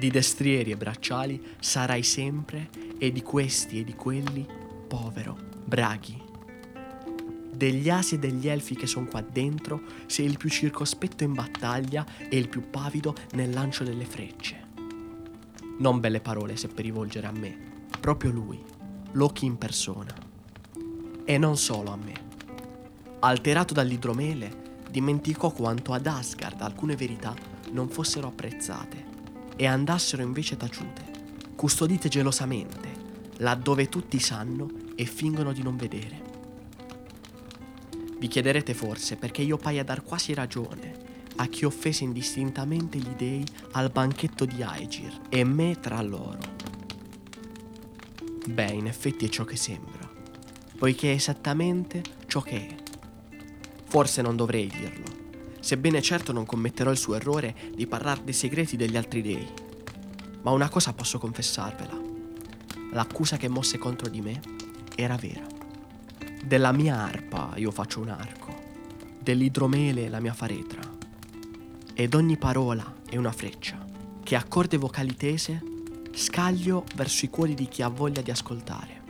Di destrieri e bracciali sarai sempre, e di questi e di quelli, povero, braghi. Degli asi e degli elfi che sono qua dentro, sei il più circospetto in battaglia e il più pavido nel lancio delle frecce. Non belle parole se per rivolgere a me, proprio lui, Loki in persona. E non solo a me. Alterato dall'idromele, dimenticò quanto ad Asgard alcune verità non fossero apprezzate e andassero invece taciute, custodite gelosamente, laddove tutti sanno e fingono di non vedere. Vi chiederete forse perché io paia dar quasi ragione a chi offese indistintamente gli dei al banchetto di Aegir e me tra loro. Beh, in effetti è ciò che sembra, poiché è esattamente ciò che è. Forse non dovrei dirlo, sebbene certo non commetterò il suo errore di parlare dei segreti degli altri dei. Ma una cosa posso confessarvela. L'accusa che mosse contro di me era vera. Della mia arpa io faccio un arco, dell'idromele la mia faretra, ed ogni parola è una freccia, che a corde vocali tese scaglio verso i cuori di chi ha voglia di ascoltare.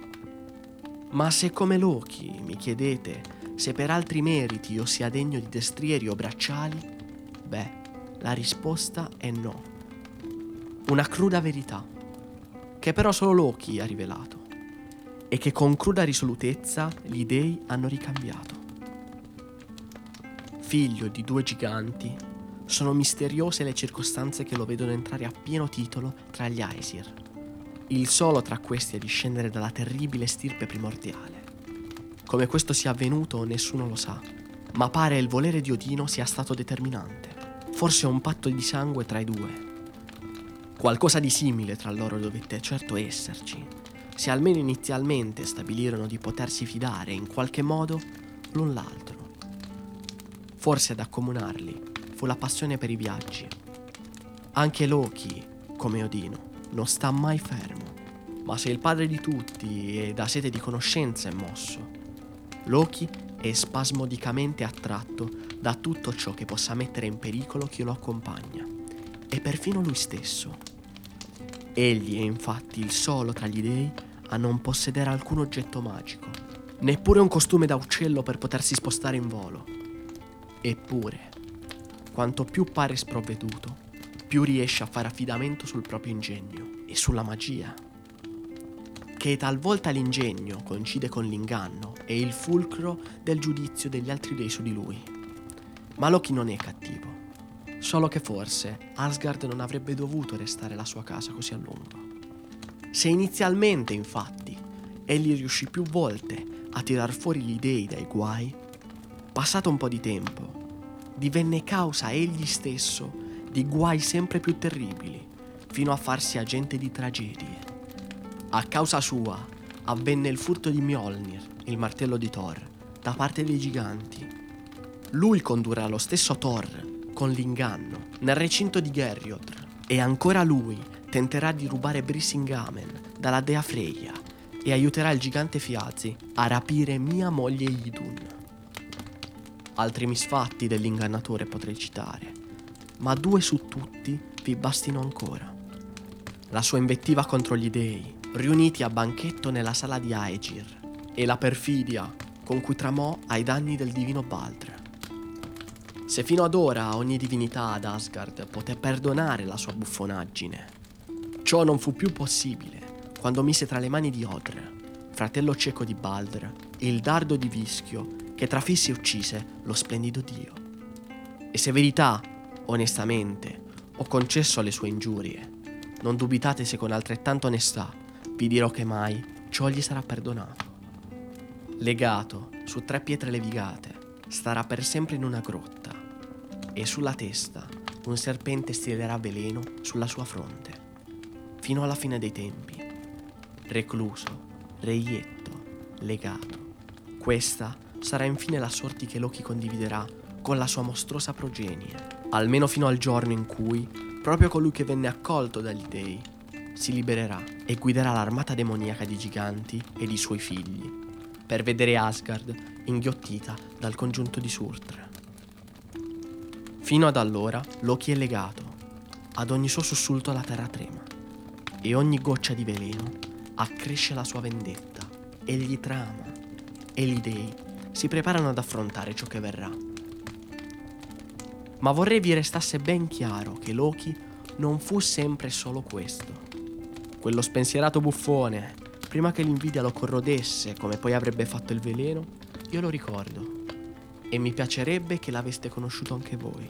Ma se come Loki mi chiedete se per altri meriti io sia degno di destrieri o bracciali, beh, la risposta è no. Una cruda verità, che però solo Loki ha rivelato e che con cruda risolutezza gli dei hanno ricambiato. Figlio di due giganti, sono misteriose le circostanze che lo vedono entrare a pieno titolo tra gli Aesir, il solo tra questi a discendere dalla terribile stirpe primordiale. Come questo sia avvenuto nessuno lo sa, ma pare il volere di Odino sia stato determinante. Forse un patto di sangue tra i due. Qualcosa di simile tra loro dovette certo esserci, se almeno inizialmente stabilirono di potersi fidare in qualche modo l'un l'altro. Forse ad accomunarli fu la passione per i viaggi. Anche Loki, come Odino, non sta mai fermo, ma se il padre di tutti e da sete di conoscenza è mosso, Loki è spasmodicamente attratto da tutto ciò che possa mettere in pericolo chi lo accompagna, e perfino lui stesso. Egli è infatti il solo tra gli dei a non possedere alcun oggetto magico, neppure un costume da uccello per potersi spostare in volo. Eppure, quanto più pare sprovveduto, più riesce a fare affidamento sul proprio ingegno e sulla magia. Che talvolta l'ingegno coincide con l'inganno e il fulcro del giudizio degli altri dei su di lui. Ma Loki non è cattivo, solo che forse Asgard non avrebbe dovuto restare la sua casa così a lungo. Se inizialmente, infatti, egli riuscì più volte a tirar fuori gli dei dai guai, passato un po' di tempo, divenne causa egli stesso di guai sempre più terribili, fino a farsi agente di tragedie. A causa sua avvenne il furto di Mjolnir, il martello di Thor, da parte dei giganti. Lui condurrà lo stesso Thor con l'inganno nel recinto di Gerriodr e ancora lui tenterà di rubare Brisingamen dalla dea Freya e aiuterà il gigante Fiazi a rapire mia moglie Idun. Altri misfatti dell'ingannatore potrei citare, ma due su tutti vi bastino ancora. La sua invettiva contro gli dei, riuniti a banchetto nella sala di Aegir, e la perfidia con cui tramò ai danni del divino Baldr. Se fino ad ora ogni divinità ad Asgard poté perdonare la sua buffonaggine, ciò non fu più possibile quando mise tra le mani di Odr, fratello cieco di Baldr, il dardo di Vischio che trafisse e uccise lo splendido Dio. E se verità, onestamente, ho concesso alle sue ingiurie, non dubitate se con altrettanta onestà vi dirò che mai ciò gli sarà perdonato. Legato su tre pietre levigate, starà per sempre in una grotta e sulla testa un serpente stilerà veleno sulla sua fronte, fino alla fine dei tempi, recluso, reietto, legato. Questa sarà infine la sorte che Loki condividerà con la sua mostruosa progenie, almeno fino al giorno in cui, proprio colui che venne accolto dagli dei, si libererà e guiderà l'armata demoniaca di giganti e di suoi figli, per vedere Asgard inghiottita dal congiunto di Surtr. Fino ad allora Loki è legato, ad ogni suo sussulto la terra trema e ogni goccia di veleno accresce la sua vendetta. Egli trama e gli dei si preparano ad affrontare ciò che verrà. Ma vorrei vi restasse ben chiaro che Loki non fu sempre solo questo. Quello spensierato buffone, prima che l'invidia lo corrodesse come poi avrebbe fatto il veleno, io lo ricordo e mi piacerebbe che l'aveste conosciuto anche voi.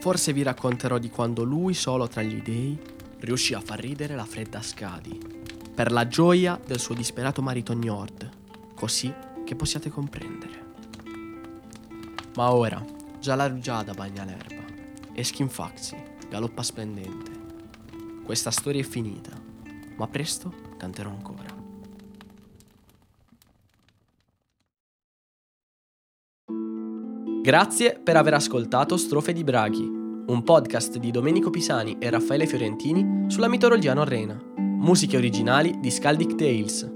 Forse vi racconterò di quando lui, solo tra gli dei, riuscì a far ridere la fredda Scadi, per la gioia del suo disperato marito Njord, così che possiate comprendere. Ma ora, già la rugiada bagna l'erba, e Skinfaxi galoppa splendente. Questa storia è finita, ma presto canterò ancora. Grazie per aver ascoltato Strofe di Braghi, un podcast di Domenico Pisani e Raffaele Fiorentini sulla mitologia norrena. Musiche originali di Skaldic Tales.